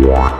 Yeah.